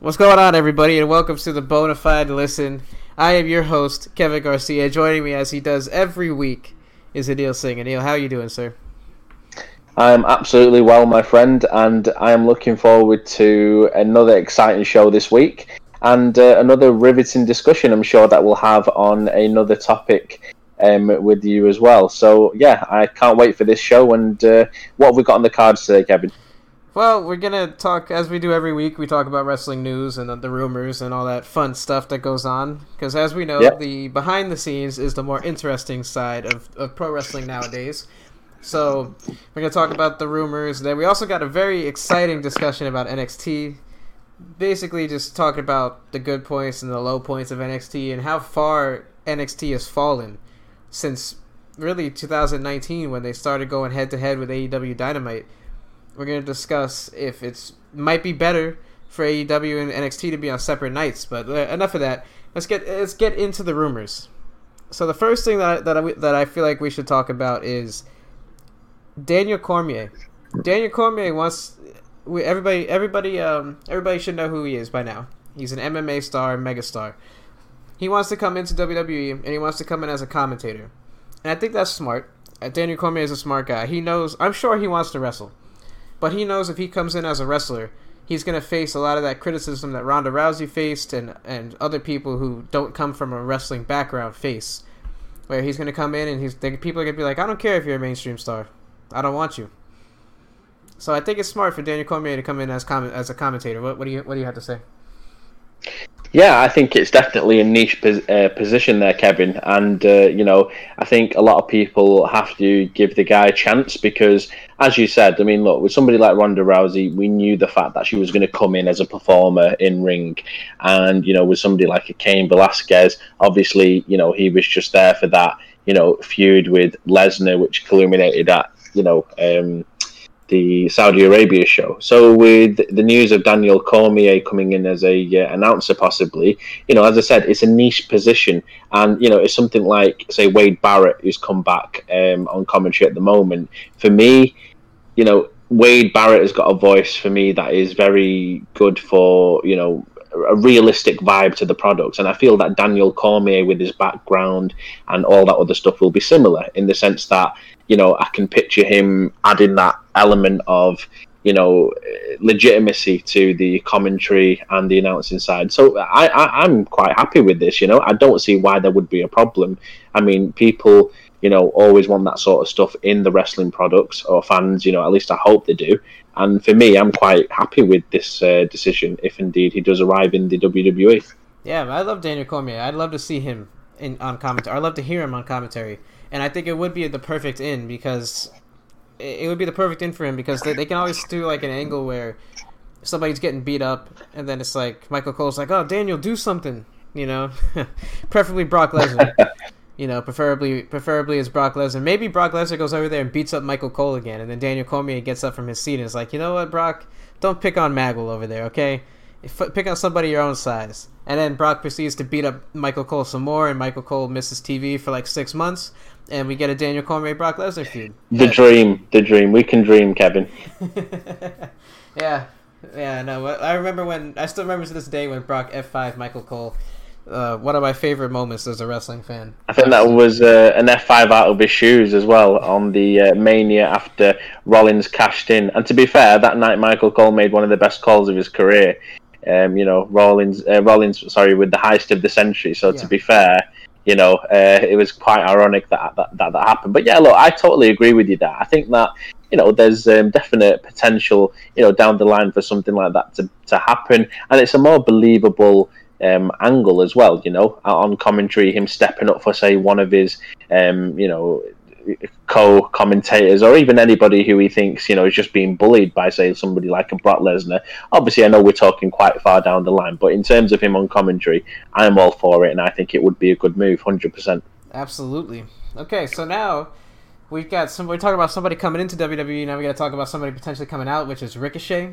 What's going on, everybody, and welcome to the Bonafide Listen. I am your host, Kevin Garcia. Joining me as he does every week is Anil Singh. Anil, how are you doing, sir? I'm absolutely well, my friend, and I am looking forward to another exciting show this week and uh, another riveting discussion. I'm sure that we'll have on another topic um, with you as well. So yeah, I can't wait for this show. And uh, what have we got on the cards today, Kevin? Well, we're gonna talk as we do every week. We talk about wrestling news and the rumors and all that fun stuff that goes on. Because as we know, yep. the behind the scenes is the more interesting side of, of pro wrestling nowadays. So we're gonna talk about the rumors. Then we also got a very exciting discussion about NXT. Basically, just talking about the good points and the low points of NXT and how far NXT has fallen since really 2019 when they started going head to head with AEW Dynamite we're gonna discuss if it's might be better for AEW and NXT to be on separate nights. But uh, enough of that. Let's get let's get into the rumors. So the first thing that I, that I, that I feel like we should talk about is Daniel Cormier. Daniel Cormier wants we, everybody everybody um everybody should know who he is by now. He's an MMA star, megastar. He wants to come into WWE and he wants to come in as a commentator. And I think that's smart. Uh, Daniel Cormier is a smart guy. He knows I'm sure he wants to wrestle. But he knows if he comes in as a wrestler, he's going to face a lot of that criticism that Ronda Rousey faced and, and other people who don't come from a wrestling background face. Where he's going to come in and he's people are going to be like, I don't care if you're a mainstream star. I don't want you. So I think it's smart for Daniel Cormier to come in as comment as a commentator. What, what do you what do you have to say? Yeah, I think it's definitely a niche pos- uh, position there, Kevin. And, uh, you know, I think a lot of people have to give the guy a chance because, as you said, I mean, look, with somebody like Ronda Rousey, we knew the fact that she was going to come in as a performer in ring. And, you know, with somebody like a Cain Velasquez, obviously, you know, he was just there for that, you know, feud with Lesnar, which culminated at, you know, um, the Saudi Arabia show. So with the news of Daniel Cormier coming in as a uh, announcer, possibly, you know, as I said, it's a niche position, and you know, it's something like say Wade Barrett, who's come back um, on commentary at the moment. For me, you know, Wade Barrett has got a voice for me that is very good for you know a realistic vibe to the product. And I feel that Daniel Cormier, with his background and all that other stuff, will be similar in the sense that you know I can picture him adding that element of you know legitimacy to the commentary and the announcing side. So I, I I'm quite happy with this. You know, I don't see why there would be a problem. I mean, people you know always want that sort of stuff in the wrestling products or fans. You know, at least I hope they do. And for me, I'm quite happy with this uh, decision if indeed he does arrive in the WWE. Yeah, I love Daniel Cormier. I'd love to see him in on commentary. I'd love to hear him on commentary, and I think it would be the perfect in because it would be the perfect in for him because they, they can always do like an angle where somebody's getting beat up, and then it's like Michael Cole's like, "Oh, Daniel, do something," you know, preferably Brock Lesnar. You know, preferably preferably as Brock Lesnar. Maybe Brock Lesnar goes over there and beats up Michael Cole again, and then Daniel Cormier gets up from his seat and is like, you know what, Brock, don't pick on Magwell over there, okay? Pick on somebody your own size. And then Brock proceeds to beat up Michael Cole some more, and Michael Cole misses TV for like six months, and we get a Daniel Cormier Brock Lesnar feud. The yeah. dream, the dream. We can dream, Kevin. yeah, yeah. No, I remember when I still remember to this day when Brock F five Michael Cole uh, one of my favorite moments as a wrestling fan. I think that was uh, an F5 out of his shoes as well on the uh, Mania after Rollins cashed in. And to be fair, that night Michael Cole made one of the best calls of his career. Um, you know, Rollins, uh, Rollins, sorry, with the heist of the century. So yeah. to be fair, you know, uh, it was quite ironic that, that that, that happened. But yeah, look, I totally agree with you there. I think that you know there's um, definite potential, you know, down the line for something like that to to happen, and it's a more believable um, angle as well. You know, on commentary, him stepping up for say one of his, um, you know, co-commentators or even anybody who he thinks you know is just being bullied by say somebody like a Brock Lesnar. Obviously, I know we're talking quite far down the line, but in terms of him on commentary, I am all for it, and I think it would be a good move, hundred percent. Absolutely. Okay, so now we've got some. We're talking about somebody coming into WWE. Now we got to talk about somebody potentially coming out, which is Ricochet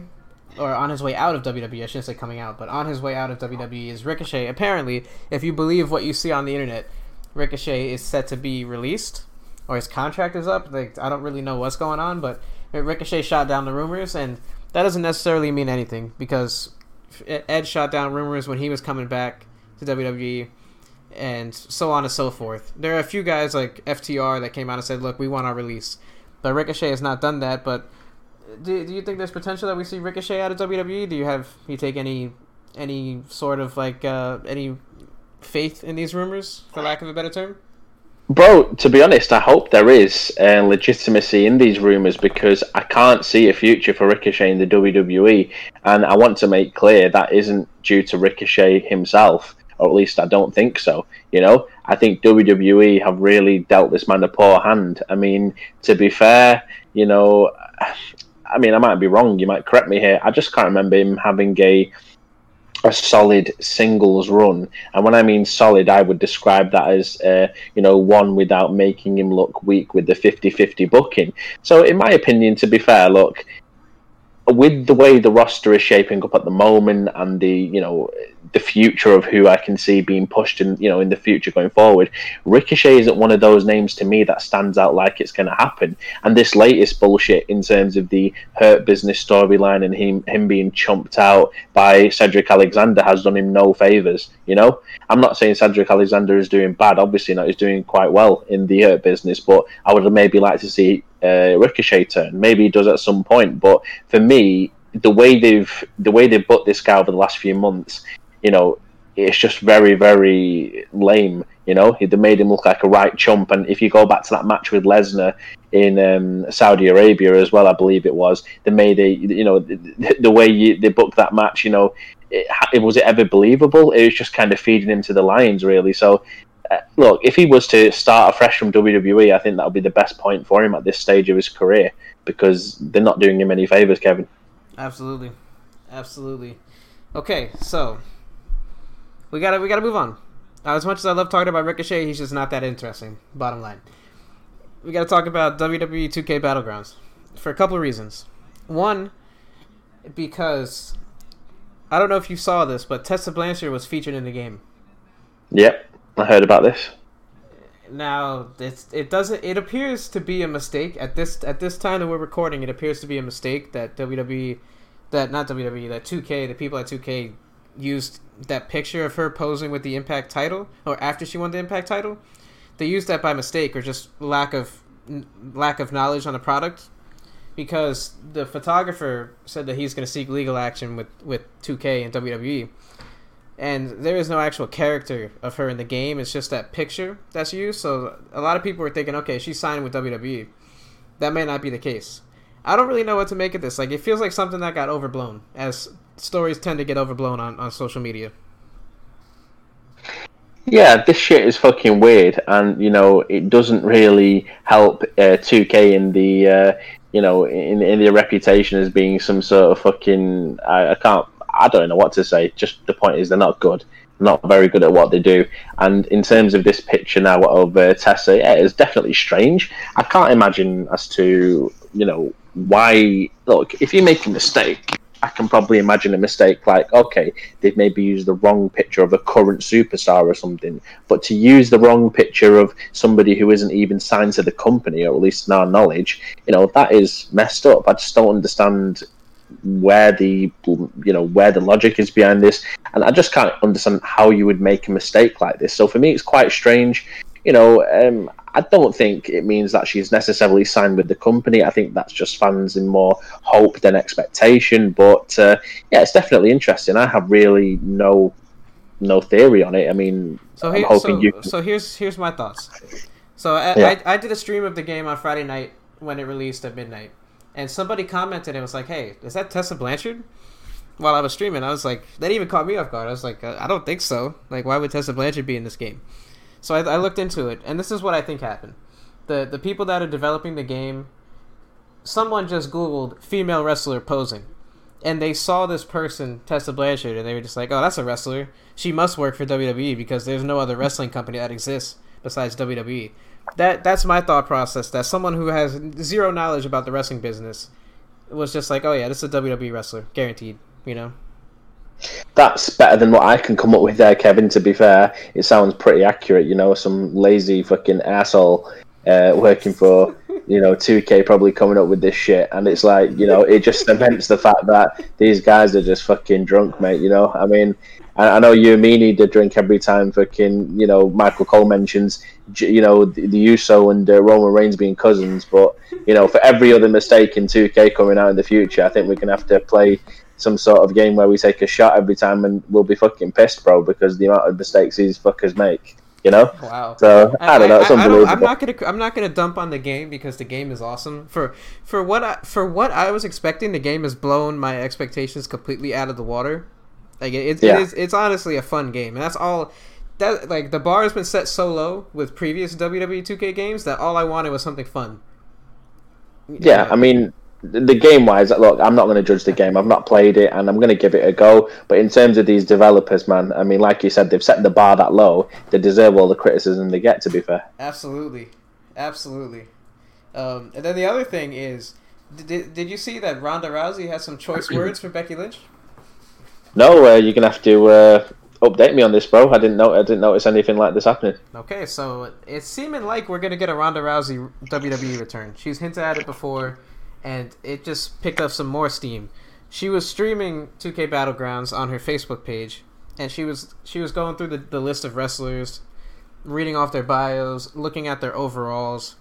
or on his way out of WWE. I shouldn't say coming out, but on his way out of WWE is Ricochet. Apparently, if you believe what you see on the internet, Ricochet is set to be released, or his contract is up. Like I don't really know what's going on, but Ricochet shot down the rumors, and that doesn't necessarily mean anything because Edge shot down rumors when he was coming back to WWE, and so on and so forth. There are a few guys like FTR that came out and said, "Look, we want our release," but Ricochet has not done that. But do, do you think there's potential that we see Ricochet out of WWE? Do you have you take any any sort of like uh, any faith in these rumors, for lack of a better term? Bro, to be honest, I hope there is uh, legitimacy in these rumors because I can't see a future for Ricochet in the WWE, and I want to make clear that isn't due to Ricochet himself, or at least I don't think so. You know, I think WWE have really dealt this man a poor hand. I mean, to be fair, you know, I mean, I might be wrong. You might correct me here. I just can't remember him having a a solid singles run. And when I mean solid, I would describe that as, uh, you know, one without making him look weak with the 50 50 booking. So, in my opinion, to be fair, look, with the way the roster is shaping up at the moment and the, you know, the future of who I can see being pushed in, you know, in the future going forward. Ricochet isn't one of those names to me that stands out like it's going to happen. And this latest bullshit in terms of the Hurt Business storyline and him him being chumped out by Cedric Alexander has done him no favors. You know, I'm not saying Cedric Alexander is doing bad. Obviously, not. He's doing quite well in the Hurt Business, but I would have maybe liked to see uh, Ricochet turn. Maybe he does at some point, but for me, the way they've the way they've booked this guy over the last few months you know, it's just very, very lame. You know, they made him look like a right chump. And if you go back to that match with Lesnar in um, Saudi Arabia as well, I believe it was, they made a, you know, the, the way you, they booked that match, you know, it, was it ever believable? It was just kind of feeding him to the lions, really. So, look, if he was to start afresh from WWE, I think that would be the best point for him at this stage of his career because they're not doing him any favors, Kevin. Absolutely, absolutely. Okay, so we gotta we gotta move on. as much as I love talking about Ricochet, he's just not that interesting. Bottom line, we gotta talk about WWE 2K Battlegrounds for a couple of reasons. One, because I don't know if you saw this, but Tessa Blanchard was featured in the game. Yep, I heard about this. Now it's it doesn't it appears to be a mistake at this at this time that we're recording. It appears to be a mistake that WWE, that not WWE, that 2K, the people at 2K used that picture of her posing with the Impact title, or after she won the Impact title, they used that by mistake or just lack of lack of knowledge on the product, because the photographer said that he's going to seek legal action with with 2K and WWE, and there is no actual character of her in the game. It's just that picture that's used. So a lot of people were thinking, okay, she's signed with WWE. That may not be the case. I don't really know what to make of this. Like, it feels like something that got overblown, as stories tend to get overblown on, on social media. Yeah, this shit is fucking weird, and you know it doesn't really help uh, 2K in the uh, you know in in their reputation as being some sort of fucking I, I can't I don't know what to say. Just the point is they're not good, not very good at what they do. And in terms of this picture now of uh, Tessa, yeah, it's definitely strange. I can't imagine as to you know why. Look, if you make a mistake, I can probably imagine a mistake like, okay, they've maybe used the wrong picture of a current superstar or something. But to use the wrong picture of somebody who isn't even signed to the company, or at least in our knowledge, you know, that is messed up. I just don't understand where the you know where the logic is behind this and i just can't understand how you would make a mistake like this so for me it's quite strange you know um, I don't think it means that she's necessarily signed with the company. I think that's just fans in more hope than expectation. But uh, yeah, it's definitely interesting. I have really no no theory on it. I mean, so, here, so, you... so here's here's my thoughts. So I, yeah. I, I did a stream of the game on Friday night when it released at midnight, and somebody commented and was like, "Hey, is that Tessa Blanchard?" While I was streaming, I was like, that even caught me off guard. I was like, uh, I don't think so. Like, why would Tessa Blanchard be in this game? So I, I looked into it, and this is what I think happened. The the people that are developing the game, someone just Googled female wrestler posing, and they saw this person, Tessa Blanchard, and they were just like, "Oh, that's a wrestler. She must work for WWE because there's no other wrestling company that exists besides WWE." That that's my thought process. That someone who has zero knowledge about the wrestling business was just like, "Oh yeah, this is a WWE wrestler, guaranteed." You know that's better than what I can come up with there, Kevin. To be fair, it sounds pretty accurate. You know, some lazy fucking asshole uh, working for you know 2K probably coming up with this shit, and it's like you know it just cements the fact that these guys are just fucking drunk, mate. You know, I mean, I, I know you and me need to drink every time fucking you know Michael Cole mentions you know the, the Uso and uh, Roman Reigns being cousins, but you know for every other mistake in 2K coming out in the future, I think we're gonna have to play some sort of game where we take a shot every time and we'll be fucking pissed, bro, because the amount of mistakes these fuckers make. You know. Wow. So I, I don't know. It's I, unbelievable. I am not gonna. I'm not gonna dump on the game because the game is awesome. For for what I for what I was expecting, the game has blown my expectations completely out of the water. Like it, it, yeah. it is. It's honestly a fun game, and that's all. That like the bar has been set so low with previous WWE 2K games that all I wanted was something fun. Yeah, I mean, the game wise, look, I'm not going to judge the game. I've not played it, and I'm going to give it a go. But in terms of these developers, man, I mean, like you said, they've set the bar that low. They deserve all the criticism they get. To be fair, absolutely, absolutely. Um, and then the other thing is, did, did you see that Ronda Rousey has some choice words for Becky Lynch? No, uh, you're gonna have to uh, update me on this, bro. I didn't know. I didn't notice anything like this happening. Okay, so it's seeming like we're gonna get a Ronda Rousey WWE return. She's hinted at it before and it just picked up some more steam. She was streaming 2K Battlegrounds on her Facebook page, and she was she was going through the, the list of wrestlers, reading off their bios, looking at their overalls,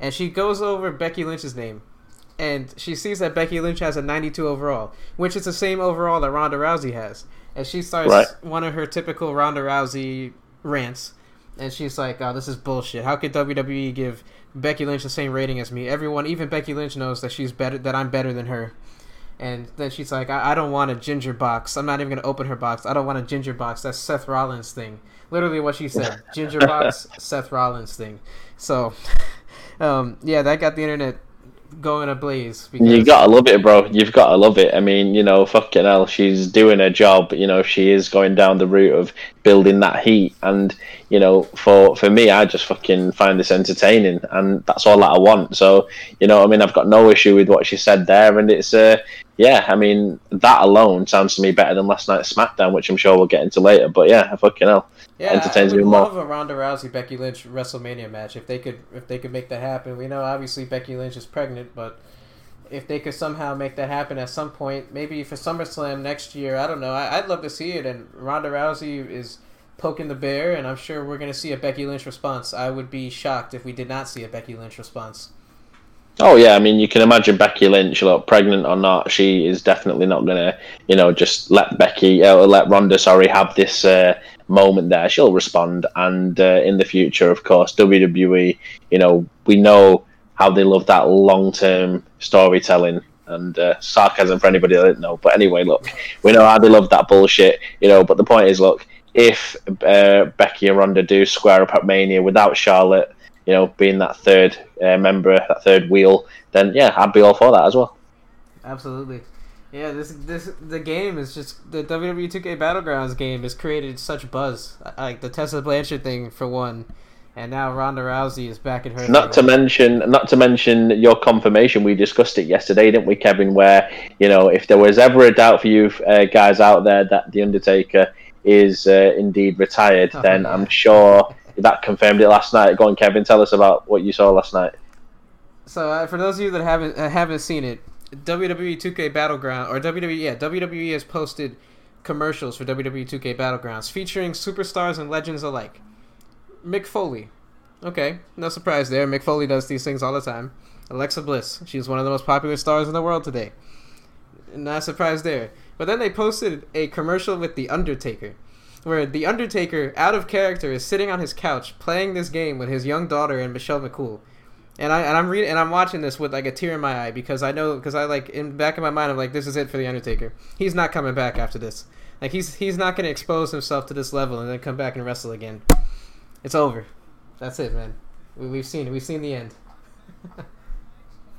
and she goes over Becky Lynch's name, and she sees that Becky Lynch has a 92 overall, which is the same overall that Ronda Rousey has, and she starts right. one of her typical Ronda Rousey rants, and she's like, "Oh, this is bullshit. How could WWE give Becky Lynch the same rating as me. Everyone, even Becky Lynch, knows that she's better, that I'm better than her. And then she's like, I, I don't want a ginger box. I'm not even gonna open her box. I don't want a ginger box. That's Seth Rollins thing. Literally what she said. Ginger box, Seth Rollins thing. So, um, yeah, that got the internet going ablaze. Because... You gotta love it, bro. You've gotta love it. I mean, you know, fucking hell, she's doing her job. You know, she is going down the route of building that heat, and you know, for for me, I just fucking find this entertaining, and that's all that I want. So, you know, I mean, I've got no issue with what she said there, and it's uh, yeah, I mean, that alone sounds to me better than last night's SmackDown, which I'm sure we'll get into later. But yeah, fucking hell, yeah, entertains I would me more. love a Ronda Rousey Becky Lynch WrestleMania match if they could if they could make that happen. We know obviously Becky Lynch is pregnant, but if they could somehow make that happen at some point, maybe for SummerSlam next year, I don't know. I, would love to see it. And Ronda Rousey is poking the bear, and I'm sure we're going to see a Becky Lynch response. I would be shocked if we did not see a Becky Lynch response. Oh yeah, I mean you can imagine Becky Lynch, look, pregnant or not, she is definitely not gonna, you know, just let Becky, uh, let Ronda, sorry, have this uh, moment there. She'll respond, and uh, in the future, of course, WWE, you know, we know how they love that long-term storytelling and uh, sarcasm for anybody that didn't know. But anyway, look, we know how they love that bullshit, you know. But the point is, look, if uh, Becky and Ronda do square up at Mania without Charlotte you know, being that third uh, member, that third wheel, then yeah, I'd be all for that as well. Absolutely. Yeah, this this the game is just the WWE 2K Battlegrounds game has created such buzz. Like the Tessa Blanchard thing for one, and now Ronda Rousey is back in her. Not to mention, not to mention your confirmation. We discussed it yesterday, didn't we, Kevin? Where you know, if there was ever a doubt for you uh, guys out there that the Undertaker is uh, indeed retired, oh, then yeah. I'm sure that confirmed it last night. Go on, Kevin. Tell us about what you saw last night. So, uh, for those of you that haven't uh, haven't seen it, WWE 2K Battleground or WWE, yeah, WWE has posted commercials for WWE 2K Battlegrounds featuring superstars and legends alike. Mick Foley, okay, no surprise there. Mick Foley does these things all the time. Alexa Bliss, she's one of the most popular stars in the world today. Not surprised there. But then they posted a commercial with The Undertaker where the Undertaker, out of character, is sitting on his couch playing this game with his young daughter and Michelle McCool. And I and I'm reading and I'm watching this with like a tear in my eye because I know because I like in back of my mind I'm like this is it for the Undertaker. He's not coming back after this. Like he's he's not going to expose himself to this level and then come back and wrestle again. It's over. That's it, man. We, have seen. We've seen the end.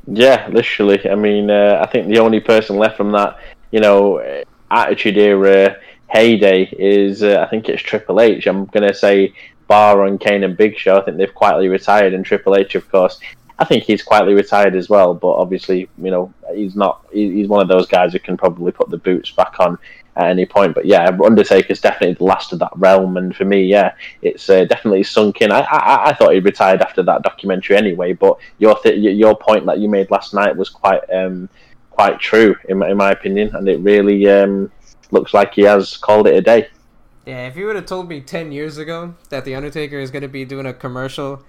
yeah, literally. I mean, uh, I think the only person left from that, you know, attitude era heyday is uh, I think it's Triple H. I'm gonna say Bar on Kane and Big Show. I think they've quietly retired, and Triple H, of course, I think he's quietly retired as well. But obviously, you know, he's not. He's one of those guys who can probably put the boots back on at any point. But yeah, Undertaker's definitely the last of that realm, and for me, yeah, it's uh, definitely sunk in. I, I, I thought he retired after that documentary anyway, but your th- your point that you made last night was quite um, quite true in my, in my opinion, and it really um, looks like he has called it a day. Yeah, if you would have told me ten years ago that the Undertaker is going to be doing a commercial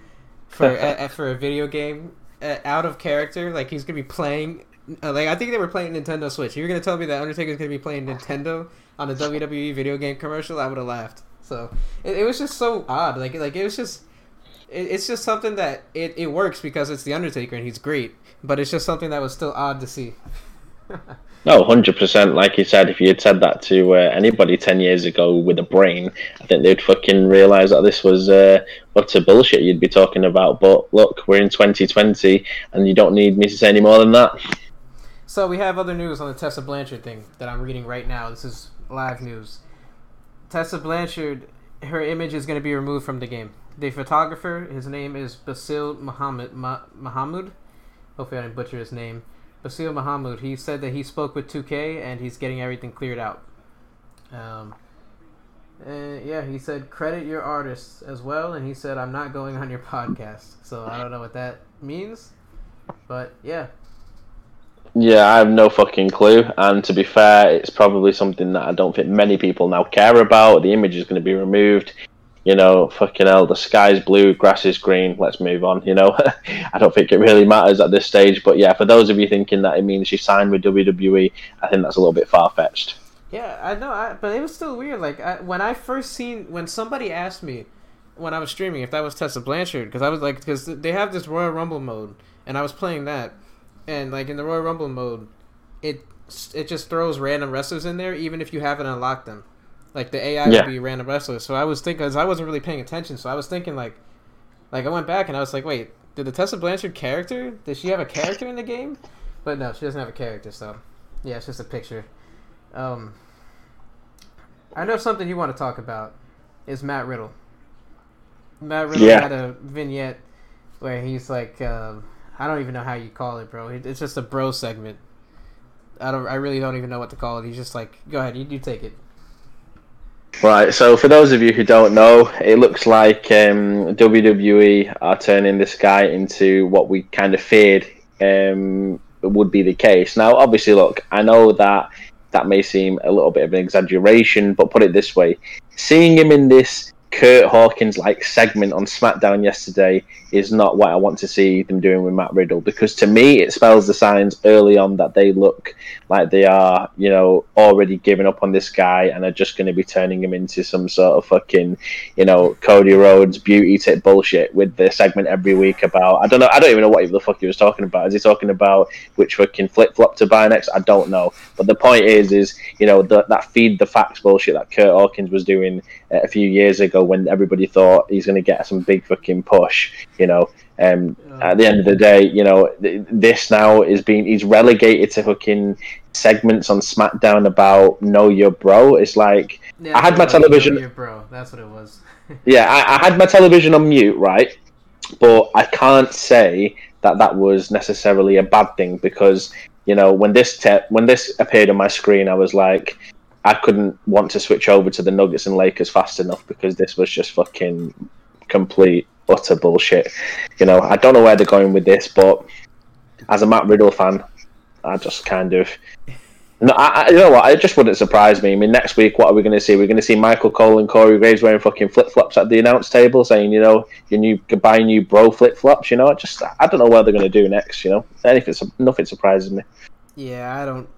for a, for a video game uh, out of character, like he's going to be playing uh, like I think they were playing Nintendo Switch. If you're gonna tell me that Undertaker is gonna be playing Nintendo on a WWE video game commercial, I would have laughed. So it, it, was just so odd. Like like it was just it, it's just something that it, it works because it's the Undertaker and he's great. But it's just something that was still odd to see. no, hundred percent. Like you said, if you had said that to uh, anybody ten years ago with a brain, I think they'd fucking realize that this was uh, utter bullshit you'd be talking about. But look, we're in 2020, and you don't need me to say any more than that. So we have other news on the Tessa Blanchard thing that I'm reading right now. This is live news. Tessa Blanchard, her image is going to be removed from the game. The photographer, his name is Basil Muhammad Mahamud. Hopefully I didn't butcher his name. Basil Mahamud. He said that he spoke with 2K and he's getting everything cleared out. Um, yeah, he said credit your artists as well, and he said I'm not going on your podcast. So I don't know what that means, but yeah, yeah, I have no fucking clue. And to be fair, it's probably something that I don't think many people now care about. The image is going to be removed. You know, fucking hell, the sky's blue, grass is green. Let's move on. You know, I don't think it really matters at this stage. But yeah, for those of you thinking that it means she signed with WWE, I think that's a little bit far fetched. Yeah, I know, I, but it was still weird. Like I, when I first seen when somebody asked me when I was streaming if that was Tessa Blanchard because I was like because they have this Royal Rumble mode and I was playing that and like in the Royal Rumble mode, it it just throws random wrestlers in there, even if you haven't unlocked them. Like the AI yeah. would be random wrestlers. So I was thinking, cause I wasn't really paying attention, so I was thinking like, like I went back and I was like, wait, did the Tessa Blanchard character? Does she have a character in the game? But no, she doesn't have a character. So yeah, it's just a picture. Um, I know something you want to talk about is Matt Riddle. Matt Riddle yeah. had a vignette where he's like. Uh, I don't even know how you call it, bro. It's just a bro segment. I don't. I really don't even know what to call it. He's just like, go ahead, you, you take it. Right. So for those of you who don't know, it looks like um, WWE are turning this guy into what we kind of feared um, would be the case. Now, obviously, look, I know that that may seem a little bit of an exaggeration, but put it this way: seeing him in this Curt Hawkins like segment on SmackDown yesterday is not what I want to see them doing with Matt Riddle because to me it spells the signs early on that they look like they are, you know, already giving up on this guy and are just going to be turning him into some sort of fucking, you know, Cody Rhodes beauty tip bullshit with the segment every week about I don't know I don't even know what the fuck he was talking about. Is he talking about which fucking flip flop to buy next? I don't know. But the point is, is you know the, that feed the facts bullshit that Curt Hawkins was doing uh, a few years ago when everybody thought he's going to get some big fucking push you know. Um, at the end of the day, you know, this now is being he's relegated to fucking segments on SmackDown about know your bro. It's like yeah, I had my television. Know your bro, that's what it was. yeah, I, I had my television on mute, right? But I can't say that that was necessarily a bad thing because you know when this te- when this appeared on my screen, I was like, I couldn't want to switch over to the Nuggets and Lakers fast enough because this was just fucking complete utter bullshit. You know, I don't know where they're going with this, but as a Matt Riddle fan, I just kind of. No, I, I, you know what? It just wouldn't surprise me. I mean, next week, what are we going to see? We're going to see Michael Cole and Corey Graves wearing fucking flip flops at the announce table, saying, you know, you new buy new bro flip flops. You know, I just I don't know what they're going to do next. You know, anything, nothing surprises me. Yeah, I don't,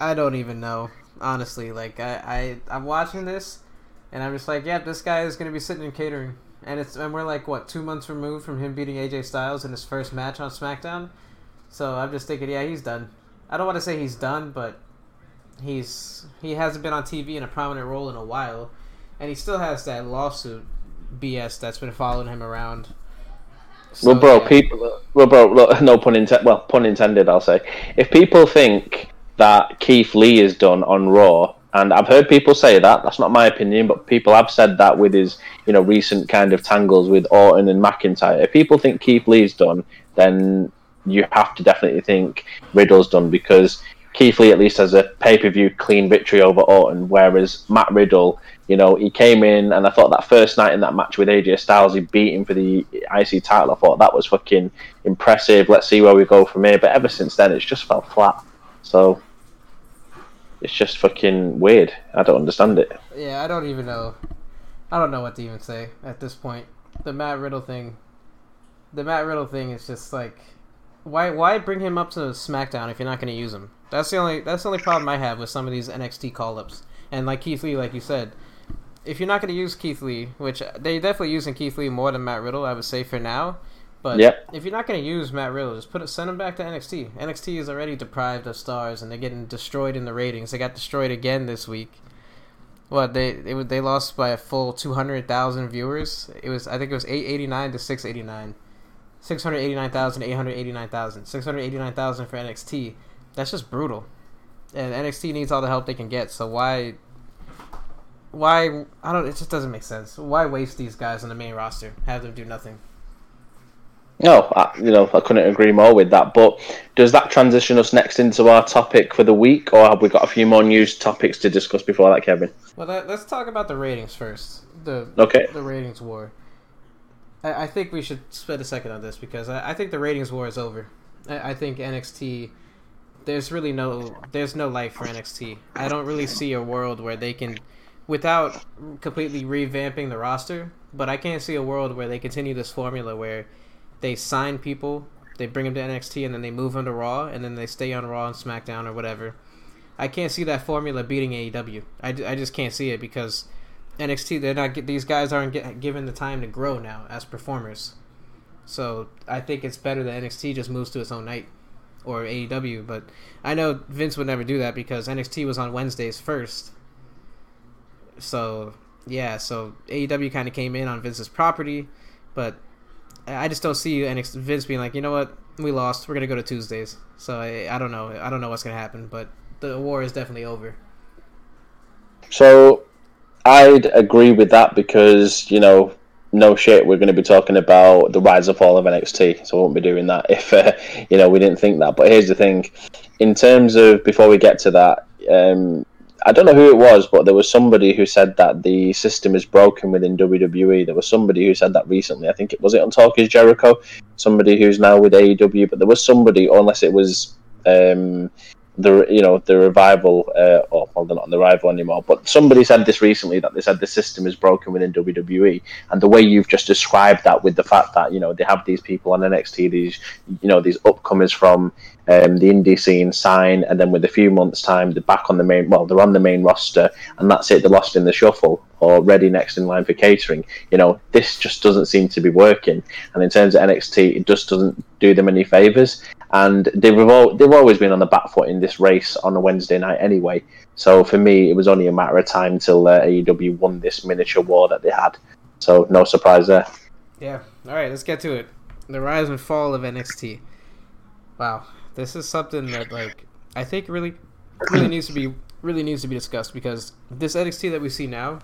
I don't even know. Honestly, like I, I, I'm watching this, and I'm just like, yeah, this guy is going to be sitting in catering and it's and we're like what two months removed from him beating AJ Styles in his first match on SmackDown. So I'm just thinking, yeah, he's done. I don't want to say he's done, but he's he hasn't been on TV in a prominent role in a while, and he still has that lawsuit BS that's been following him around. So, well, bro, yeah. people. Well, bro, look, no pun intended. Well, pun intended. I'll say if people think that Keith Lee is done on Raw and I've heard people say that. That's not my opinion, but people have said that with his, you know, recent kind of tangles with Orton and McIntyre. If people think Keith Lee's done, then you have to definitely think Riddle's done because Keith Lee at least has a pay per view clean victory over Orton, whereas Matt Riddle, you know, he came in and I thought that first night in that match with AJ Styles, he beat him for the IC title. I thought that was fucking impressive. Let's see where we go from here. But ever since then, it's just felt flat. So it's just fucking weird. I don't understand it. Yeah, I don't even know. I don't know what to even say at this point. The Matt Riddle thing. The Matt Riddle thing is just like, why why bring him up to SmackDown if you're not going to use him? That's the only that's the only problem I have with some of these NXT call ups. And like Keith Lee, like you said, if you're not going to use Keith Lee, which they're definitely using Keith Lee more than Matt Riddle, I would say for now. But yep. if you're not going to use Matt Riddle, just put it, send him back to NXT. NXT is already deprived of stars, and they're getting destroyed in the ratings. They got destroyed again this week. What they they they lost by a full two hundred thousand viewers. It was I think it was eight eighty nine to six eighty nine. 689,000, 889,000. 689,000 for NXT. That's just brutal. And NXT needs all the help they can get. So why why I don't it just doesn't make sense. Why waste these guys on the main roster? Have them do nothing. No, I, you know I couldn't agree more with that. But does that transition us next into our topic for the week, or have we got a few more news topics to discuss before that, Kevin? Well, that, let's talk about the ratings first. The okay. The ratings war. I, I think we should spend a second on this because I, I think the ratings war is over. I, I think NXT there's really no there's no life for NXT. I don't really see a world where they can without completely revamping the roster, but I can't see a world where they continue this formula where they sign people, they bring them to NXT and then they move them to Raw and then they stay on Raw and SmackDown or whatever. I can't see that formula beating AEW. I, I just can't see it because NXT they're not these guys aren't get, given the time to grow now as performers. So I think it's better that NXT just moves to its own night or AEW. But I know Vince would never do that because NXT was on Wednesdays first. So yeah, so AEW kind of came in on Vince's property, but I just don't see NXT, Vince being like, you know what, we lost, we're gonna go to Tuesdays. So I, I don't know, I don't know what's gonna happen, but the war is definitely over. So I'd agree with that because you know no shit, we're going to be talking about the rise and fall of NXT. So I won't be doing that if uh, you know we didn't think that. But here's the thing: in terms of before we get to that, um, I don't know who it was, but there was somebody who said that the system is broken within WWE. There was somebody who said that recently. I think it was it on Talk is Jericho. Somebody who's now with AEW, but there was somebody, unless it was. Um, the you know the revival uh, or well they're not on the revival anymore but somebody said this recently that they said the system is broken within WWE and the way you've just described that with the fact that you know they have these people on NXT these you know these upcomers from um, the indie scene sign and then with a few months time they're back on the main well they're on the main roster and that's it they're lost in the shuffle or ready next in line for catering. You know this just doesn't seem to be working. And in terms of NXT it just doesn't do them any favors and they've they've always been on the back foot in this race on a Wednesday night anyway. So for me, it was only a matter of time till uh, AEW won this miniature war that they had. So no surprise there. Yeah. All right, let's get to it. The rise and fall of NXT. Wow, this is something that like I think really really needs to be really needs to be discussed because this NXT that we see now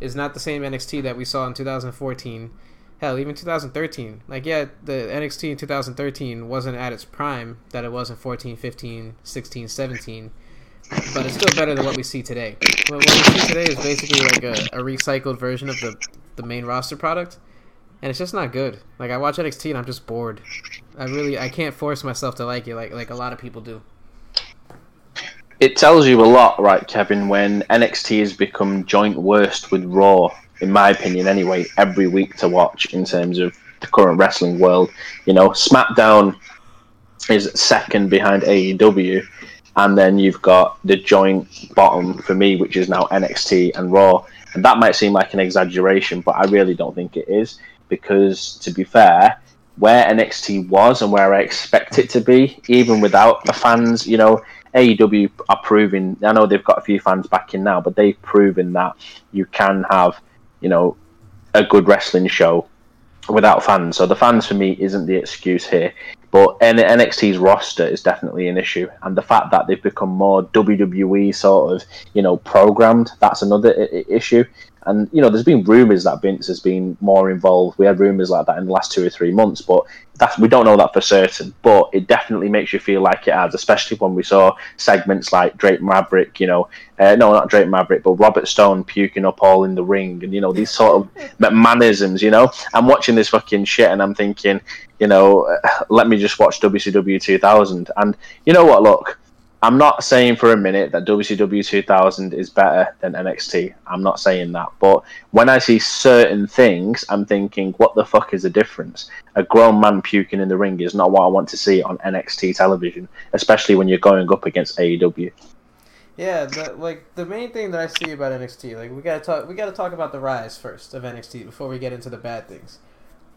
is not the same NXT that we saw in 2014 hell, even 2013. Like, yeah, the NXT in 2013 wasn't at its prime that it was in 14, 15, 16, 17, but it's still better than what we see today. What, we see today is basically like a, a recycled version of the, the main roster product, and it's just not good. Like, I watch NXT and I'm just bored. I really, I can't force myself to like it like, like a lot of people do. It tells you a lot, right, Kevin, when NXT has become joint worst with Raw in my opinion, anyway, every week to watch in terms of the current wrestling world. You know, SmackDown is second behind AEW, and then you've got the joint bottom for me, which is now NXT and Raw. And that might seem like an exaggeration, but I really don't think it is because, to be fair, where NXT was and where I expect it to be, even without the fans, you know, AEW are proving. I know they've got a few fans back in now, but they've proven that you can have you know, a good wrestling show without fans. So the fans for me isn't the excuse here. But NXT's roster is definitely an issue, and the fact that they've become more WWE sort of, you know, programmed, that's another issue. And you know, there's been rumours that Vince has been more involved. We had rumours like that in the last two or three months, but that's we don't know that for certain. But it definitely makes you feel like it has, especially when we saw segments like Drake Maverick. You know, uh, no, not Drake Maverick, but Robert Stone puking up all in the ring, and you know these sort of mannerisms. You know, I'm watching this fucking shit, and I'm thinking, you know, let me just watch WCW 2000. And you know what? Look, I'm not saying for a minute that WCW 2000 is better than NXT. I'm not saying that. But when I see certain things, I'm thinking, what the fuck is the difference? A grown man puking in the ring is not what I want to see on NXT television, especially when you're going up against AEW. Yeah, the, like the main thing that I see about NXT, like we gotta talk, we gotta talk about the rise first of NXT before we get into the bad things.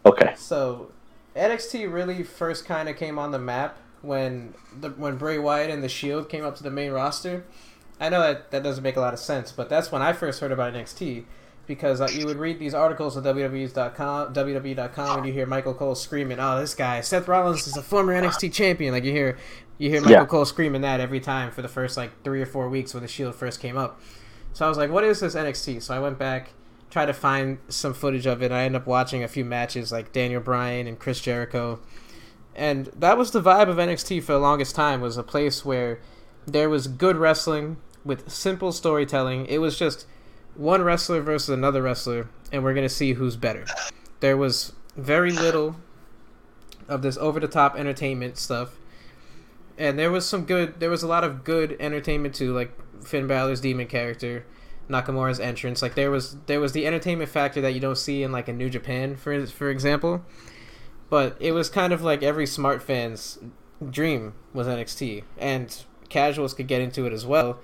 Okay. So, NXT really first kind of came on the map when the when Bray Wyatt and the Shield came up to the main roster. I know that that doesn't make a lot of sense, but that's when I first heard about NXT because uh, you would read these articles on WWE.com, WWE.com, and you hear Michael Cole screaming, "Oh, this guy Seth Rollins is a former NXT champion!" Like you hear you hear Michael yeah. Cole screaming that every time for the first like three or four weeks when the Shield first came up. So I was like, "What is this NXT?" So I went back, tried to find some footage of it. And I ended up watching a few matches like Daniel Bryan and Chris Jericho and that was the vibe of NXT for the longest time was a place where there was good wrestling with simple storytelling. It was just one wrestler versus another wrestler and we're going to see who's better. There was very little of this over the top entertainment stuff. And there was some good there was a lot of good entertainment too like Finn Balor's demon character, Nakamura's entrance. Like there was there was the entertainment factor that you don't see in like a New Japan for for example but it was kind of like every smart fan's dream was NXT, and casuals could get into it as well.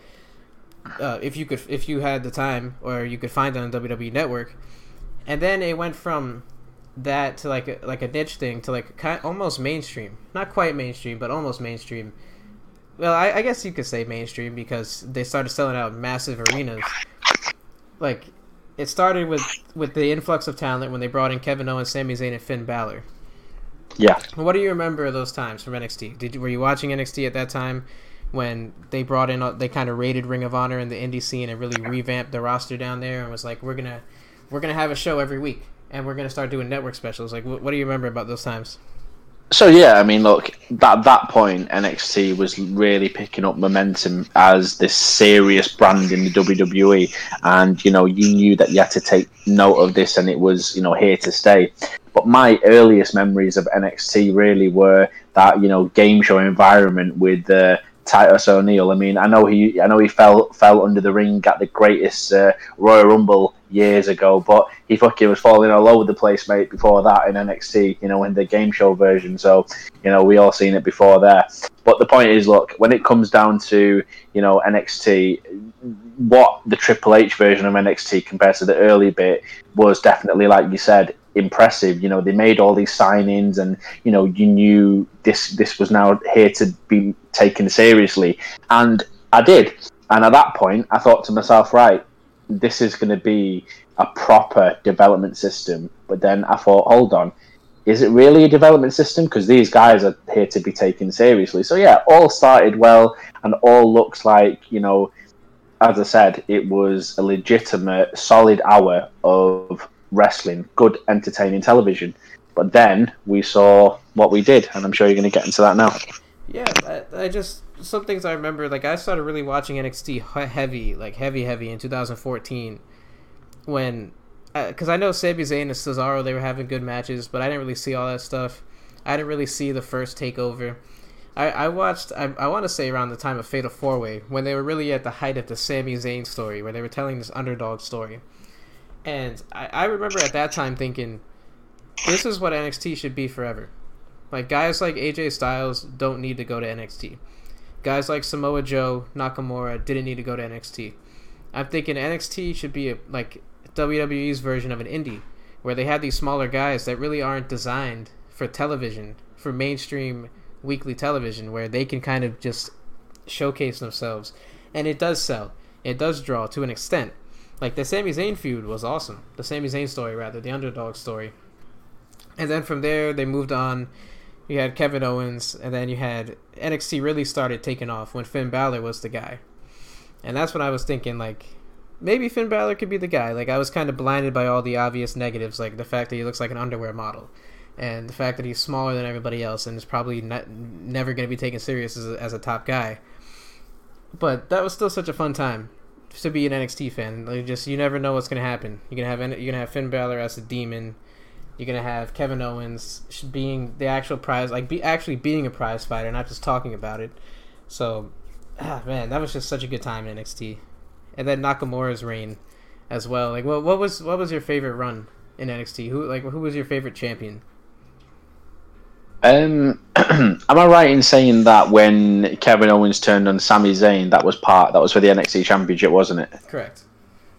Uh, if you could, if you had the time, or you could find it on WWE Network, and then it went from that to like a, like a niche thing to like kind almost mainstream, not quite mainstream, but almost mainstream. Well, I, I guess you could say mainstream because they started selling out massive arenas. Like, it started with with the influx of talent when they brought in Kevin Owens, Sami Zayn, and Finn Balor yeah. What do you remember those times from NXT? Did you, were you watching NXT at that time when they brought in uh, they kind of raided Ring of Honor in the indie scene and really revamped the roster down there and was like we're gonna we're gonna have a show every week and we're gonna start doing network specials. Like what, what do you remember about those times? So yeah, I mean, look, at that point, NXT was really picking up momentum as this serious brand in the WWE, and you know, you knew that you had to take note of this, and it was you know here to stay. But my earliest memories of NXT really were that you know game show environment with uh, Titus O'Neil. I mean, I know he, I know he fell fell under the ring at the greatest uh, Royal Rumble years ago, but he fucking was falling all over the place, mate. Before that in NXT, you know, in the game show version. So, you know, we all seen it before there. But the point is, look, when it comes down to you know NXT, what the Triple H version of NXT compared to the early bit was definitely, like you said, impressive. You know, they made all these signings, and you know, you knew this this was now here to be taken seriously, and I did. And at that point, I thought to myself, right, this is going to be a proper development system. But then I thought, hold on, is it really a development system? Because these guys are here to be taken seriously. So yeah, all started well, and all looks like you know. As I said, it was a legitimate, solid hour of wrestling, good, entertaining television. But then we saw what we did, and I'm sure you're going to get into that now. Yeah, I, I, just some things I remember. Like I started really watching NXT heavy, like heavy, heavy in 2014 when, because uh, I know Sami Zayn and Cesaro they were having good matches, but I didn't really see all that stuff. I didn't really see the first takeover. I, I watched. I, I want to say around the time of Fatal Four Way when they were really at the height of the Sami Zayn story, where they were telling this underdog story. And I, I remember at that time thinking, this is what NXT should be forever. Like guys like AJ Styles don't need to go to NXT. Guys like Samoa Joe, Nakamura didn't need to go to NXT. I'm thinking NXT should be a, like WWE's version of an indie, where they have these smaller guys that really aren't designed for television, for mainstream weekly television, where they can kind of just showcase themselves. And it does sell. It does draw to an extent. Like the Sami Zayn feud was awesome. The Sami Zayn story, rather, the underdog story. And then from there, they moved on. You had Kevin Owens, and then you had NXT really started taking off when Finn Balor was the guy. And that's when I was thinking, like, maybe Finn Balor could be the guy. Like I was kind of blinded by all the obvious negatives, like the fact that he looks like an underwear model, and the fact that he's smaller than everybody else, and is probably not, never going to be taken serious as a, as a top guy. But that was still such a fun time to be an NXT fan. Like just you never know what's to happen. You're gonna have you're gonna have Finn Balor as a demon. You're gonna have Kevin Owens being the actual prize, like be actually being a prize fighter, not just talking about it. So, ah, man, that was just such a good time in NXT and then Nakamura's reign as well. Like, what what was what was your favorite run in NXT? Who like who was your favorite champion? Um, am I right in saying that when Kevin Owens turned on Sami Zayn, that was part that was for the NXT Championship, wasn't it? Correct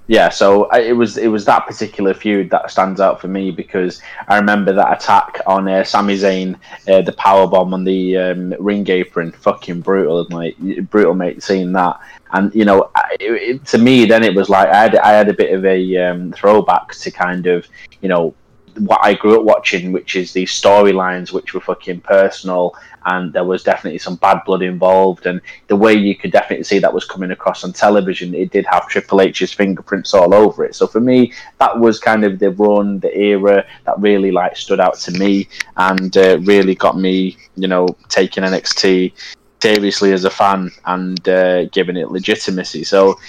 yeah, so it was it was that particular feud that stands out for me because I remember that attack on uh, Sami Zayn, uh, the power bomb on the um, ring apron, fucking brutal, like brutal, mate. Seeing that, and you know, it, it, to me, then it was like I had I had a bit of a um, throwback to kind of you know what I grew up watching, which is these storylines which were fucking personal and there was definitely some bad blood involved. And the way you could definitely see that was coming across on television, it did have Triple H's fingerprints all over it. So for me, that was kind of the run, the era that really like stood out to me and uh, really got me, you know, taking NXT seriously as a fan and uh, giving it legitimacy. So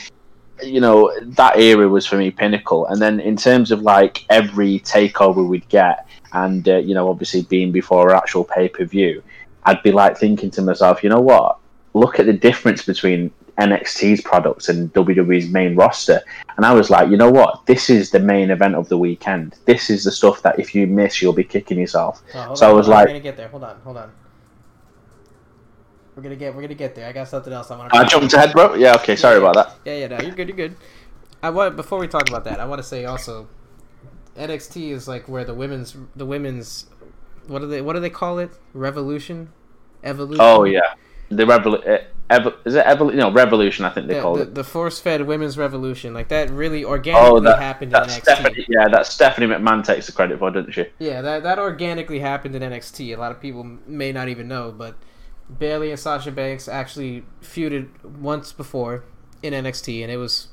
you know that era was for me pinnacle and then in terms of like every takeover we'd get and uh, you know obviously being before our actual pay-per-view I'd be like thinking to myself, you know what? Look at the difference between NXT's products and WWE's main roster. And I was like, you know what? This is the main event of the weekend. This is the stuff that if you miss, you'll be kicking yourself. Oh, so on, I was like, gonna get there. Hold on, hold on. We're gonna get, we're gonna get there. I got something else I want to. I jumped ahead, bro. Yeah, okay. Sorry yeah, about that. Yeah, yeah, no, you're good. You're good. I want before we talk about that, I want to say also, NXT is like where the women's, the women's what do they what do they call it? Revolution, evolution. Oh yeah, the revol. Uh, Evo- is it evolution? No, revolution. I think they yeah, call the, it the force-fed women's revolution. Like that really organically oh, that, happened in NXT. Stephanie, yeah, that Stephanie McMahon takes the credit for, doesn't she? Yeah, that that organically happened in NXT. A lot of people may not even know, but Bayley and Sasha Banks actually feuded once before in NXT, and it was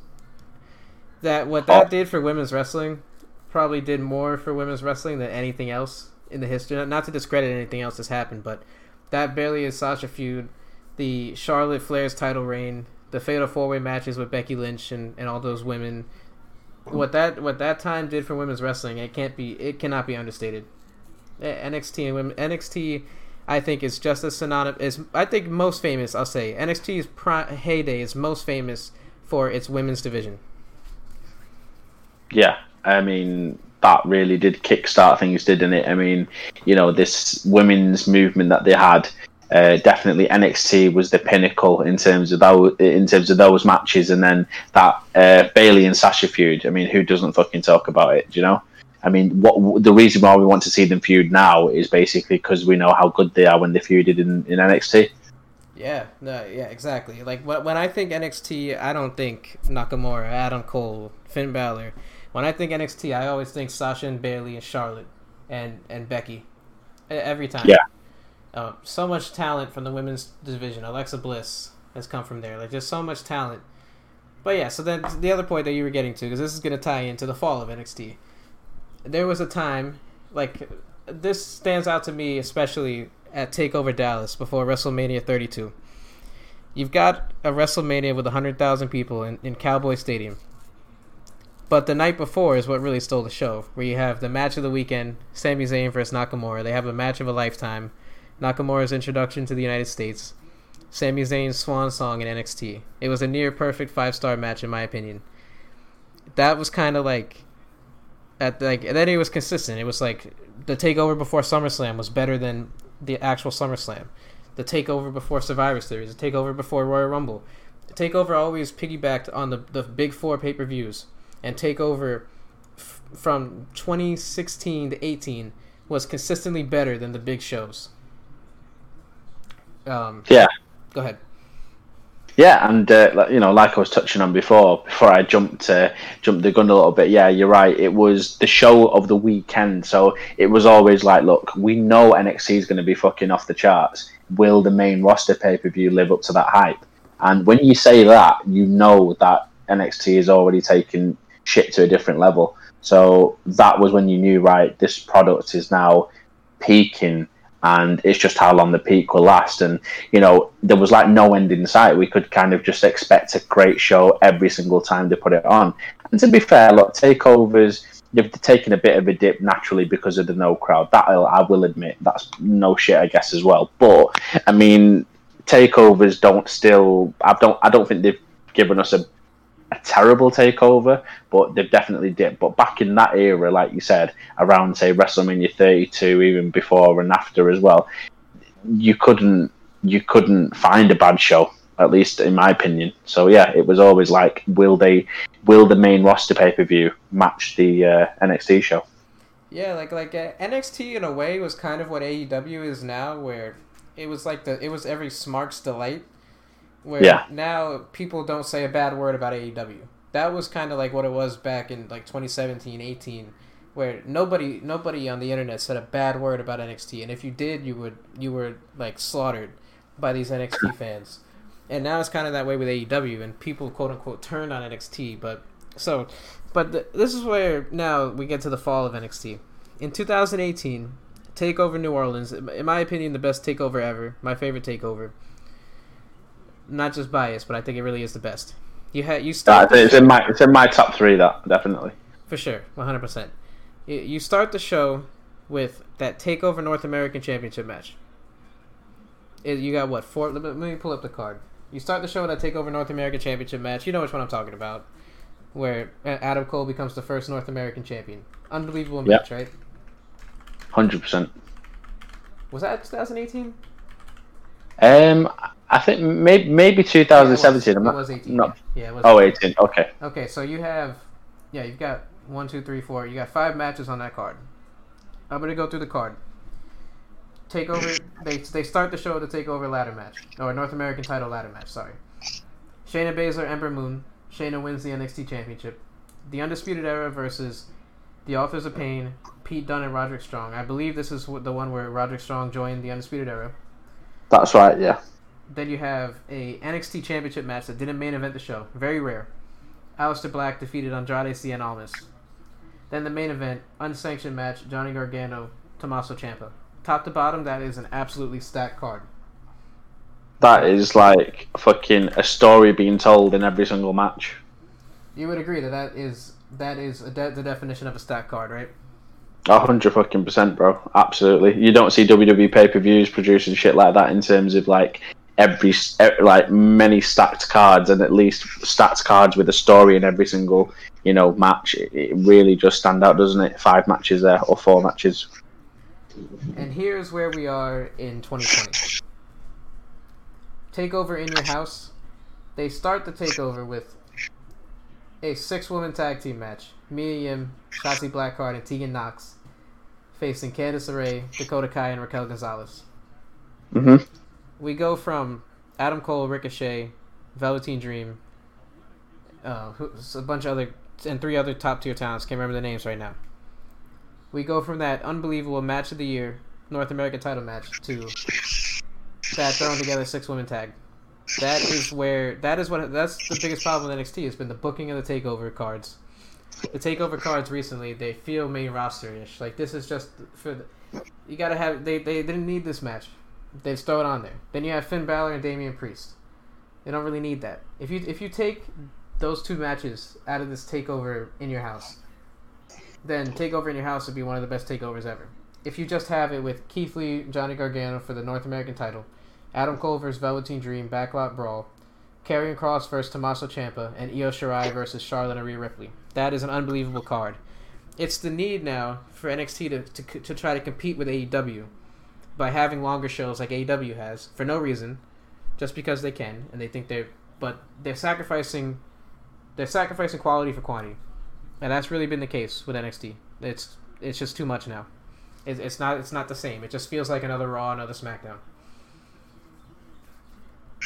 that what that oh. did for women's wrestling probably did more for women's wrestling than anything else in the history. Not to discredit anything else that's happened, but that Bayley and Sasha feud, the Charlotte Flair's title reign, the Fatal Four Way matches with Becky Lynch and, and all those women. What that what that time did for women's wrestling, it can't be it cannot be understated. NXT and women NXT, I think is just as synonymous. Is I think most famous. I'll say NXT's heyday is most famous for its women's division. Yeah, I mean that really did kickstart things, didn't it? I mean, you know, this women's movement that they had. Uh, definitely NXT was the pinnacle in terms of those in terms of those matches, and then that uh, Bayley and Sasha feud. I mean, who doesn't fucking talk about it? You know? I mean, what the reason why we want to see them feud now is basically because we know how good they are when they feuded in, in NXT. Yeah, no, yeah, exactly. Like when I think NXT, I don't think Nakamura, Adam Cole, Finn Balor when I think NXT, I always think Sasha and Bayley and Charlotte and and Becky every time. Yeah. Uh, so much talent from the women's division. Alexa Bliss has come from there. Like there's so much talent. But yeah, so then the other point that you were getting to, because this is going to tie into the fall of NXT. There was a time, like this stands out to me especially at Takeover Dallas before WrestleMania 32. You've got a WrestleMania with 100,000 people in, in Cowboy Stadium. But the night before is what really stole the show, where you have the match of the weekend, Sami Zayn versus Nakamura. They have a match of a lifetime. Nakamura's introduction to the United States. Sami Zayn's swan song in NXT. It was a near perfect five star match in my opinion. That was kind of like, at like, and then it was consistent. It was like the takeover before SummerSlam was better than the actual SummerSlam. The takeover before Survivor Series. The takeover before Royal Rumble. The takeover always piggybacked on the the big four pay per views and takeover f- from 2016 to 18 was consistently better than the big shows. Um, yeah. Go ahead. Yeah, and uh, you know, like I was touching on before, before I jumped uh, jumped the gun a little bit. Yeah, you're right. It was the show of the weekend, so it was always like, look, we know NXT is going to be fucking off the charts. Will the main roster pay per view live up to that hype? And when you say that, you know that NXT is already taking shit to a different level. So that was when you knew, right, this product is now peaking and it's just how long the peak will last. And, you know, there was like no end in sight. We could kind of just expect a great show every single time they put it on. And to be fair, look, takeovers, they've taken a bit of a dip naturally because of the no crowd. That I'll, I will admit, that's no shit, I guess, as well. But, I mean, takeovers don't still, I don't, I don't think they've given us a a terrible takeover, but they've definitely dipped. But back in that era, like you said, around say WrestleMania 32, even before and after as well, you couldn't you couldn't find a bad show, at least in my opinion. So yeah, it was always like, will they, will the main roster pay per view match the uh, NXT show? Yeah, like like uh, NXT in a way was kind of what AEW is now, where it was like the it was every smart's delight where yeah. now people don't say a bad word about AEW. That was kind of like what it was back in like 2017, 18, where nobody nobody on the internet said a bad word about NXT, and if you did, you would you were like slaughtered by these NXT fans. And now it's kind of that way with AEW, and people quote unquote turned on NXT. But so, but the, this is where now we get to the fall of NXT. In 2018, Takeover New Orleans, in my opinion, the best takeover ever, my favorite takeover not just biased, but I think it really is the best. You had you start. Uh, it's in my it's in my top three. That definitely for sure, one hundred percent. You start the show with that Takeover North American Championship match. You got what four? Let me pull up the card. You start the show with that Takeover North American Championship match. You know which one I'm talking about, where Adam Cole becomes the first North American champion. Unbelievable match, yep. right? Hundred percent. Was that 2018? Um, I think maybe maybe 2017. Yeah, I'm not. It was 18. Not, yeah. It was oh, 18. Okay. Okay, so you have, yeah, you've got one, two, three, four. You got five matches on that card. I'm gonna go through the card. Takeover. They they start the show with the Takeover ladder match or North American Title ladder match. Sorry. Shayna Baszler, Ember Moon. Shayna wins the NXT Championship. The Undisputed Era versus the Authors of Pain, Pete Dunne and Roderick Strong. I believe this is the one where Roderick Strong joined the Undisputed Era. That's right. Yeah. Then you have a NXT Championship match that didn't main event the show. Very rare. Aleister Black defeated Andrade Cien Almas. Then the main event, unsanctioned match, Johnny Gargano, Tommaso Ciampa. Top to bottom, that is an absolutely stacked card. That is like fucking a story being told in every single match. You would agree that that is that is de- the definition of a stack card, right? A hundred fucking percent, bro. Absolutely. You don't see WWE pay per views producing shit like that in terms of like every like many stacked cards and at least stacked cards with a story in every single you know match. It, it really just stand out, doesn't it? Five matches there or four matches. And here's where we are in 2020. Takeover in your house. They start the takeover with a six-woman tag team match: Mia Yim, Shotzi Blackheart, and Tegan Knox facing Candice LeRae, Dakota Kai, and Raquel Gonzalez. Mm-hmm we go from Adam Cole, Ricochet, Velveteen Dream, uh, a bunch of other and three other top tier talents. Can't remember the names right now. We go from that unbelievable match of the year North American title match to that thrown together six women tag. That is where that is what that's the biggest problem with NXT has been the booking of the takeover cards. The takeover cards recently they feel main roster ish. Like this is just for the, you gotta have they they didn't need this match. They throw it on there. Then you have Finn Balor and Damian Priest. They don't really need that. If you if you take those two matches out of this takeover in your house, then takeover in your house would be one of the best takeovers ever. If you just have it with Keith Lee, Johnny Gargano for the North American title, Adam Cole versus Velveteen Dream, Backlot Brawl, Karrion Kross versus Tommaso Ciampa, and Io Shirai versus Charlotte and Rhea Ripley. That is an unbelievable card. It's the need now for NXT to, to, to try to compete with AEW by having longer shows like AEW has for no reason, just because they can and they think they're, but they're sacrificing, they're sacrificing quality for quantity, and that's really been the case with NXT. It's it's just too much now. It's, it's not it's not the same. It just feels like another Raw, another SmackDown.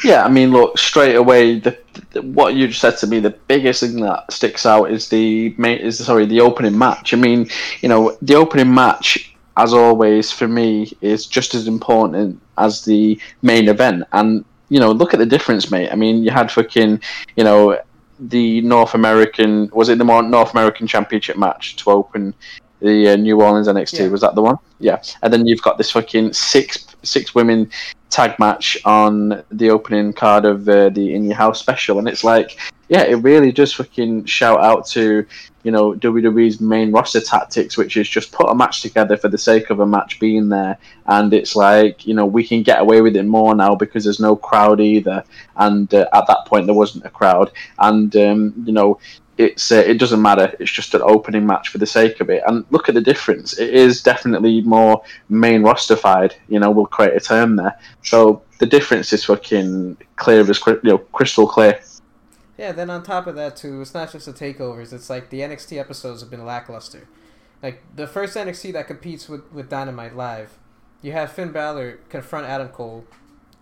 Yeah, I mean, look straight away. The, the, what you just said to me, the biggest thing that sticks out is the is sorry the opening match. I mean, you know, the opening match as always, for me, is just as important as the main event. And you know, look at the difference, mate. I mean, you had fucking, you know, the North American was it the North American Championship match to open the uh, New Orleans NXT? Yeah. Was that the one? Yeah. And then you've got this fucking six six women tag match on the opening card of uh, the In Your House special, and it's like, yeah, it really does fucking shout out to you know WWE's main roster tactics, which is just put a match together for the sake of a match being there, and it's like you know we can get away with it more now because there's no crowd either, and uh, at that point there wasn't a crowd, and um, you know it's uh, it doesn't matter. It's just an opening match for the sake of it. And look at the difference. It is definitely more main rosterfied. You know, we'll create a term there. So the difference is fucking clear as you know, crystal clear. Yeah. Then on top of that too, it's not just the takeovers. It's like the NXT episodes have been lackluster. Like the first NXT that competes with with Dynamite live, you have Finn Balor confront Adam Cole.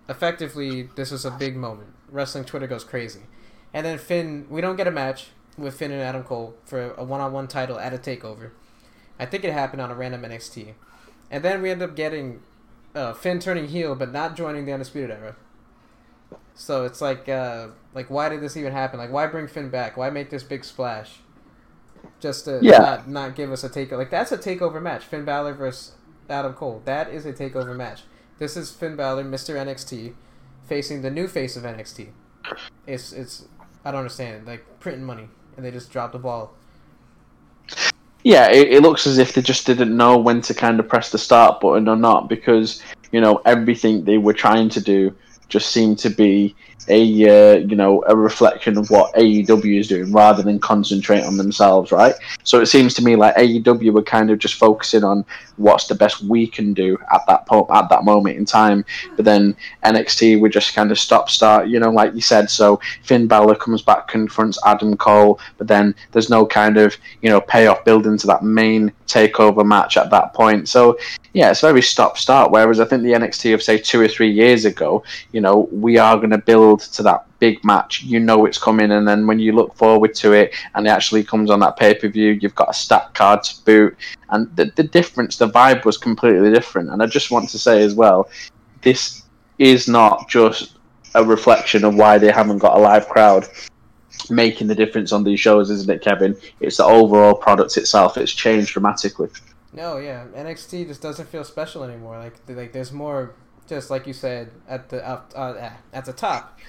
Effectively, this was a big moment. Wrestling Twitter goes crazy. And then Finn, we don't get a match with Finn and Adam Cole for a one-on-one title at a takeover. I think it happened on a random NXT, and then we end up getting uh, Finn turning heel, but not joining the Undisputed Era. So it's like, uh, like why did this even happen? Like, why bring Finn back? Why make this big splash? Just to yeah. not not give us a takeover. Like that's a takeover match. Finn Balor versus Adam Cole. That is a takeover match. This is Finn Balor, Mr. NXT, facing the new face of NXT. It's it's I don't understand. Like printing money and they just dropped the ball. Yeah, it, it, looks as if they just didn't know when to kind of press the start button or not because you know everything they were trying to do just seemed to be a uh, you know a reflection of what AEW is doing rather than concentrate on themselves, right? So it seems to me like AEW were kind of just focusing on what's the best we can do at that po- at that moment in time, but then NXT would just kind of stop start, you know, like you said. So Finn Balor comes back, confronts Adam Cole, but then there's no kind of you know payoff building to that main takeover match at that point. So yeah, it's very stop start. Whereas I think the NXT of say two or three years ago, you know, we are going to build build to that big match. You know it's coming, and then when you look forward to it and it actually comes on that pay per view, you've got a stat card to boot, and the, the difference, the vibe was completely different. And I just want to say as well, this is not just a reflection of why they haven't got a live crowd making the difference on these shows, isn't it, Kevin? It's the overall product itself. It's changed dramatically. No, yeah, NXT just doesn't feel special anymore. Like, like there's more just like you said at the uh, uh, at the top.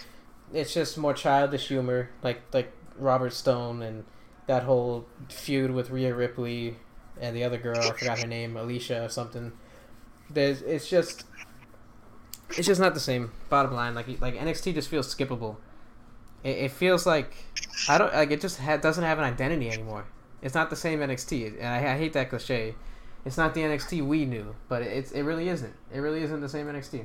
It's just more childish humor, like like Robert Stone and that whole feud with Rhea Ripley and the other girl. I forgot her name, Alicia or something. There's it's just it's just not the same. Bottom line, like like NXT just feels skippable. It, it feels like I don't like it. Just ha- doesn't have an identity anymore. It's not the same NXT, and I, I hate that cliche it's not the NXT we knew, but it's it really isn't. It really isn't the same NXT.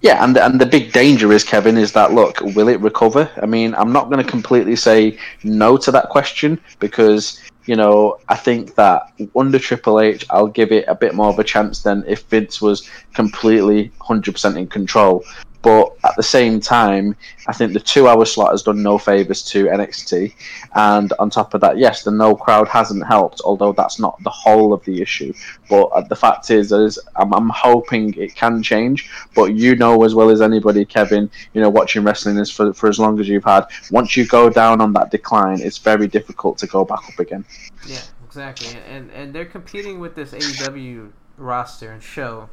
Yeah, and the, and the big danger is Kevin is that look, will it recover? I mean, I'm not going to completely say no to that question because you know I think that under Triple H, I'll give it a bit more of a chance than if Vince was completely 100% in control. But at the same time, I think the two hour slot has done no favours to NXT. And on top of that, yes, the no crowd hasn't helped, although that's not the whole of the issue. But uh, the fact is, is I'm, I'm hoping it can change. But you know as well as anybody, Kevin, you know, watching wrestling is for, for as long as you've had. Once you go down on that decline, it's very difficult to go back up again. Yeah, exactly. And, and they're competing with this AEW roster and show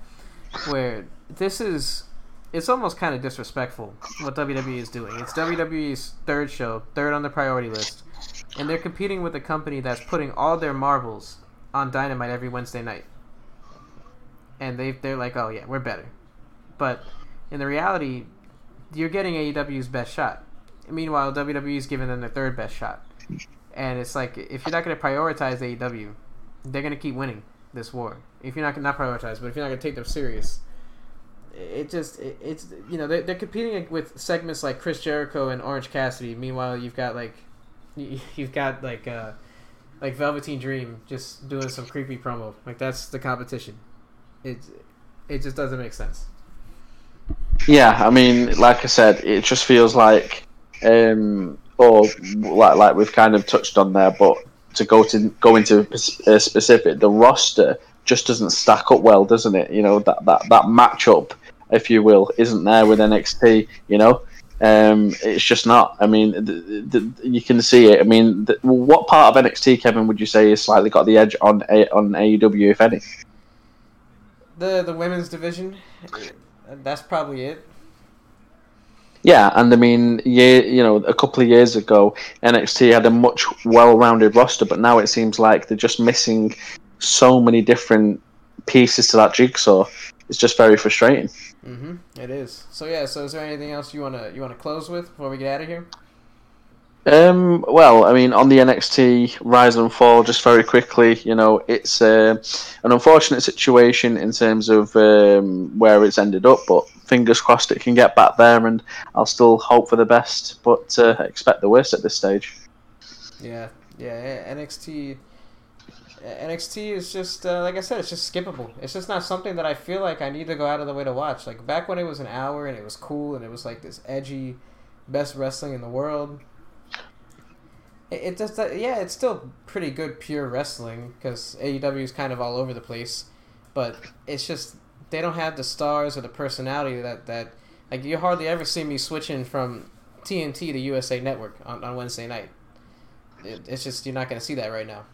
where this is it's almost kind of disrespectful what WWE is doing. It's WWE's third show, third on the priority list, and they're competing with a company that's putting all their marbles on Dynamite every Wednesday night. And they they're like, "Oh yeah, we're better." But in the reality, you're getting AEW's best shot. Meanwhile, WWE's giving them their third best shot. And it's like if you're not going to prioritize AEW, they're going to keep winning this war. If you're not going not prioritize, but if you're not going to take them serious, it just it, it's you know they're, they're competing with segments like Chris Jericho and Orange Cassidy. Meanwhile, you've got like you've got like uh like Velveteen Dream just doing some creepy promo. Like that's the competition. It it just doesn't make sense. Yeah, I mean, like I said, it just feels like, um, or like like we've kind of touched on there, but to go to go into specific, the roster just doesn't stack up well, doesn't it? You know that that that matchup if you will, isn't there with NXT. You know, Um, it's just not. I mean, you can see it. I mean, what part of NXT, Kevin, would you say has slightly got the edge on on AEW, if any? The the women's division. That's probably it. Yeah, and I mean, yeah, you know, a couple of years ago, NXT had a much well-rounded roster, but now it seems like they're just missing so many different pieces to that jigsaw. It's just very frustrating. Mm-hmm. It is. So yeah. So is there anything else you wanna you wanna close with before we get out of here? Um, well, I mean, on the NXT rise and fall, just very quickly, you know, it's uh, an unfortunate situation in terms of um, where it's ended up, but fingers crossed it can get back there, and I'll still hope for the best, but uh, expect the worst at this stage. Yeah, yeah, NXT. NXT is just uh, like I said, it's just skippable. It's just not something that I feel like I need to go out of the way to watch. Like back when it was an hour and it was cool and it was like this edgy, best wrestling in the world it, it just yeah, it's still pretty good pure wrestling because AEW is kind of all over the place, but it's just they don't have the stars or the personality that that like you hardly ever see me switching from TNT to USA Network on, on Wednesday night. It, it's just you're not to see that right now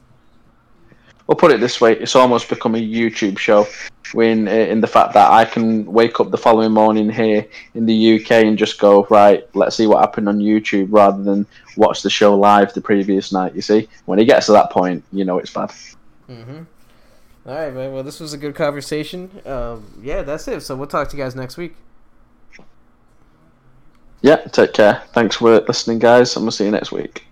we'll put it this way: it's almost become a YouTube show. When uh, in the fact that I can wake up the following morning here in the UK and just go right, let's see what happened on YouTube, rather than watch the show live the previous night. You see, when it gets to that point, you know it's bad. Mm-hmm. All right, man. Well, this was a good conversation. Um, yeah, that's it. So we'll talk to you guys next week. Yeah, take care. Thanks for listening, guys, and we'll see you next week.